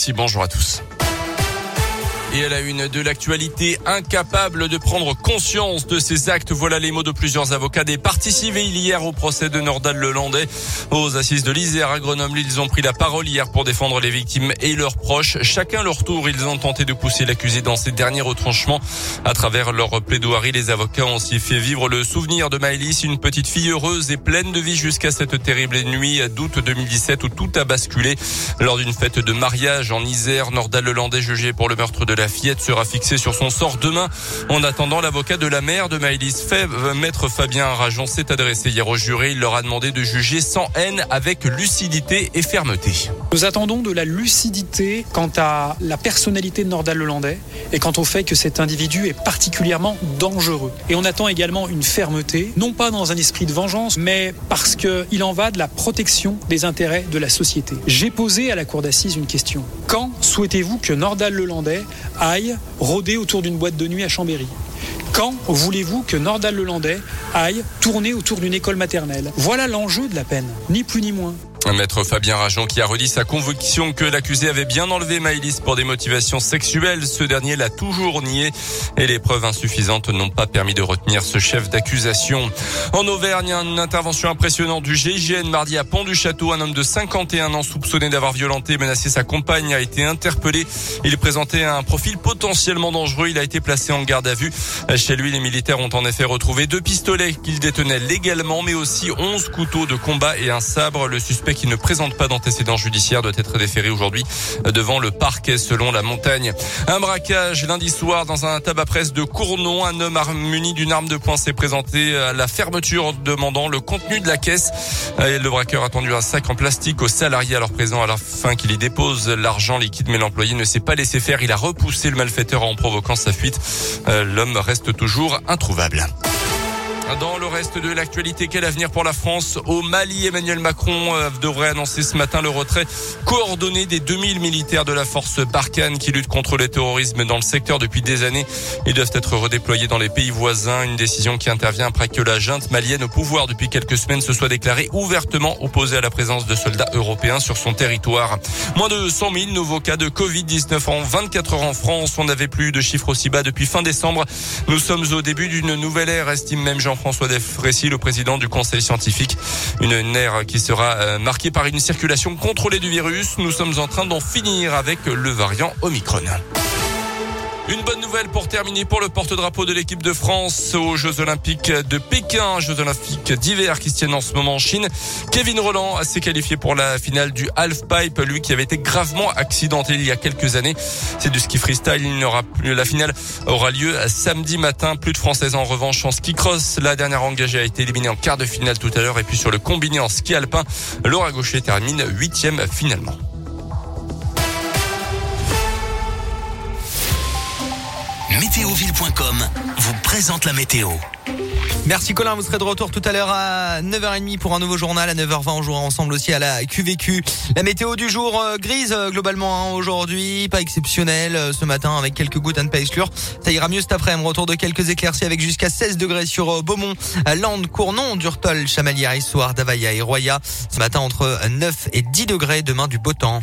Alexis. Bonjour à tous. Et à la une de l'actualité, incapable de prendre conscience de ses actes, voilà les mots de plusieurs avocats des parties civiles hier au procès de Nordal Lelandais. Aux assises de l'Isère à Grenoble, ils ont pris la parole hier pour défendre les victimes et leurs proches. Chacun leur tour, ils ont tenté de pousser l'accusé dans ses derniers retranchements. À travers leur plaidoirie, les avocats ont aussi fait vivre le souvenir de Maëlys, une petite fille heureuse et pleine de vie jusqu'à cette terrible nuit d'août 2017 où tout a basculé. Lors d'une fête de mariage en Isère, Nordal Lelandais jugé pour le meurtre de la fillette sera fixée sur son sort demain. En attendant, l'avocat de la mère de Maëlys Fèvre, maître Fabien Rajon, s'est adressé hier au jury. Il leur a demandé de juger sans haine, avec lucidité et fermeté. Nous attendons de la lucidité quant à la personnalité de Nordal Lelandais et quant au fait que cet individu est particulièrement dangereux. Et on attend également une fermeté, non pas dans un esprit de vengeance, mais parce qu'il en va de la protection des intérêts de la société. J'ai posé à la cour d'assises une question. Quand souhaitez-vous que Nordal Lelandais aille rôder autour d'une boîte de nuit à Chambéry quand voulez-vous que Nordal Lelandais aille tourner autour d'une école maternelle? Voilà l'enjeu de la peine, ni plus ni moins. Maître Fabien Rajon qui a redit sa conviction que l'accusé avait bien enlevé Maëlys pour des motivations sexuelles. Ce dernier l'a toujours nié et les preuves insuffisantes n'ont pas permis de retenir ce chef d'accusation. En Auvergne, une intervention impressionnante du GIGN mardi à Pont du Château. Un homme de 51 ans soupçonné d'avoir violenté et menacé sa compagne a été interpellé. Il présentait un profil potentiellement dangereux. Il a été placé en garde à vue. Chez lui, les militaires ont en effet retrouvé deux pistolets qu'il détenait légalement, mais aussi 11 couteaux de combat et un sabre. Le suspect qui ne présente pas d'antécédents judiciaires doit être déféré aujourd'hui devant le parquet selon la montagne. Un braquage lundi soir dans un tabac-presse de Cournon. Un homme muni d'une arme de poing s'est présenté à la fermeture demandant le contenu de la caisse. Le braqueur a tendu un sac en plastique aux salariés alors présents à la fin qu'il y dépose l'argent liquide mais l'employé ne s'est pas laissé faire. Il a repoussé le malfaiteur en provoquant sa fuite. L'homme reste toujours introuvable. Dans le reste de l'actualité, quel avenir pour la France Au Mali, Emmanuel Macron euh, devrait annoncer ce matin le retrait coordonné des 2000 militaires de la force Barkhane qui lutte contre le terrorisme dans le secteur depuis des années. Ils doivent être redéployés dans les pays voisins. Une décision qui intervient après que la junte malienne au pouvoir depuis quelques semaines se soit déclarée ouvertement opposée à la présence de soldats européens sur son territoire. Moins de 100 000 nouveaux cas de Covid-19 en 24 heures en France. On n'avait plus de chiffres aussi bas depuis fin décembre. Nous sommes au début d'une nouvelle ère, estime même Jean François Defrécy, le président du conseil scientifique. Une ère qui sera euh, marquée par une circulation contrôlée du virus. Nous sommes en train d'en finir avec le variant Omicron. Une bonne nouvelle pour terminer pour le porte-drapeau de l'équipe de France aux Jeux Olympiques de Pékin, Jeux Olympiques d'hiver qui se tiennent en ce moment en Chine. Kevin Roland s'est qualifié pour la finale du half-pipe, lui qui avait été gravement accidenté il y a quelques années. C'est du ski freestyle, il n'aura plus, la finale aura lieu samedi matin. Plus de Françaises en revanche en ski cross. La dernière engagée a été éliminée en quart de finale tout à l'heure et puis sur le combiné en ski alpin, Laura Gaucher termine huitième finalement. Météoville.com vous présente la météo. Merci Colin, vous serez de retour tout à l'heure à 9h30 pour un nouveau journal. À 9h20, on jouera ensemble aussi à la QVQ. La météo du jour euh, grise euh, globalement hein, aujourd'hui, pas exceptionnelle euh, ce matin avec quelques gouttes à ne pas exclure. Ça ira mieux cet après-midi. Retour de quelques éclaircies avec jusqu'à 16 degrés sur Beaumont, Landes, Cournon, Durtol, Chamalières, Issoire, Davaya et Roya. Ce matin entre 9 et 10 degrés. Demain du beau temps.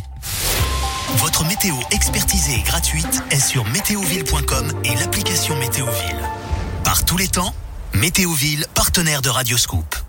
Votre météo expertisée et gratuite est sur météoville.com et l'application Météoville. Par tous les temps, Météoville, partenaire de Radioscoop.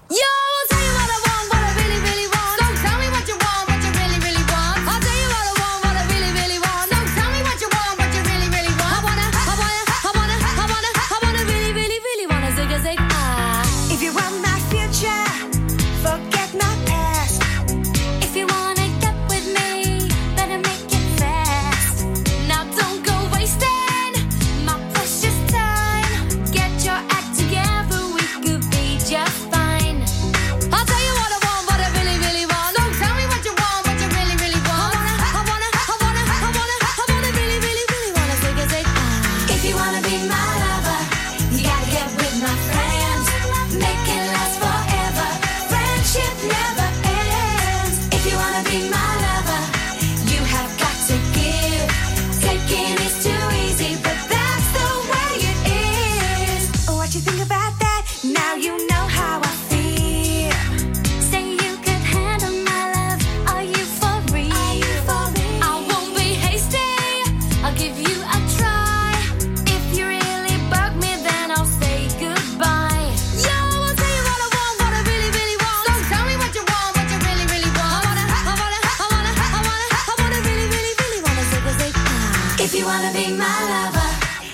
You wanna be my lover,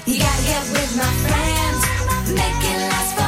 you gotta get with my friends. Make it last forever.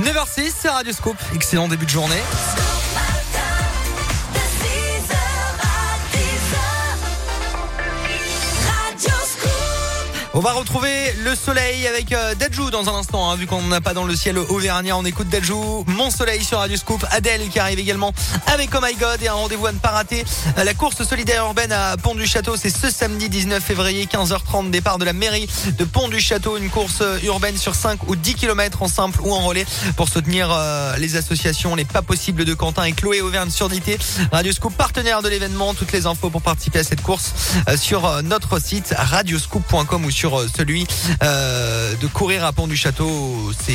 9h06, c'est Radio Scoop. Excellent début de journée. On va retrouver le soleil avec euh, Dajou dans un instant, hein, vu qu'on n'a pas dans le ciel auvergnat. On écoute Dajou, Mon Soleil sur Radio Scoop. Adèle qui arrive également avec Oh My God et un rendez-vous à ne pas rater. Euh, La course solidaire urbaine à Pont du Château, c'est ce samedi 19 février, 15h30, départ de la mairie de Pont du Château. Une course euh, urbaine sur 5 ou 10 km en simple ou en relais pour soutenir les associations Les Pas Possibles de Quentin et Chloé Auvergne Surdité. Radio Scoop, partenaire de l'événement. Toutes les infos pour participer à cette course sur notre site radioscoop.com ou sur euh, celui euh, de courir à Pont du Château. C'est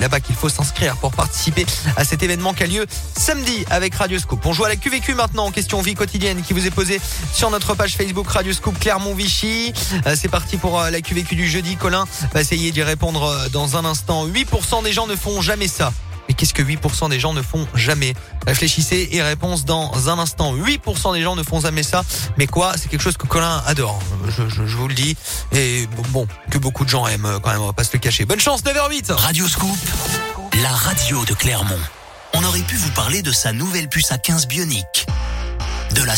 là-bas qu'il faut s'inscrire pour participer à cet événement qui a lieu samedi avec Radio Scoop. On joue à la QVQ maintenant en question vie quotidienne qui vous est posée sur notre page Facebook Radio Scoop Clermont Vichy. Euh, C'est parti pour la QVQ du jeudi. Colin va essayer d'y répondre dans un instant. 8% des gens ne font jamais ça. Qu'est-ce que 8% des gens ne font jamais? Réfléchissez et réponse dans un instant. 8% des gens ne font jamais ça. Mais quoi? C'est quelque chose que Colin adore. Je, vous le dis. Et bon, que beaucoup de gens aiment euh, quand même, on va pas se le cacher. Bonne chance, 9h08 Radio Scoop, la radio de Clermont. On aurait pu vous parler de sa nouvelle puce à 15 bionique. De la